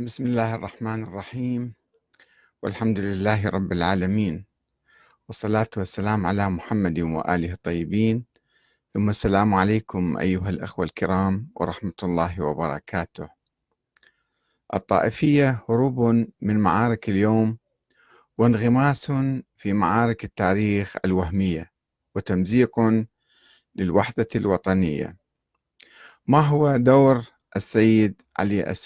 بسم الله الرحمن الرحيم. والحمد لله رب العالمين. والصلاة والسلام على محمد وآله الطيبين. ثم السلام عليكم أيها الأخوة الكرام ورحمة الله وبركاته. الطائفية هروب من معارك اليوم وانغماس في معارك التاريخ الوهمية وتمزيق للوحدة الوطنية. ما هو دور السيد علي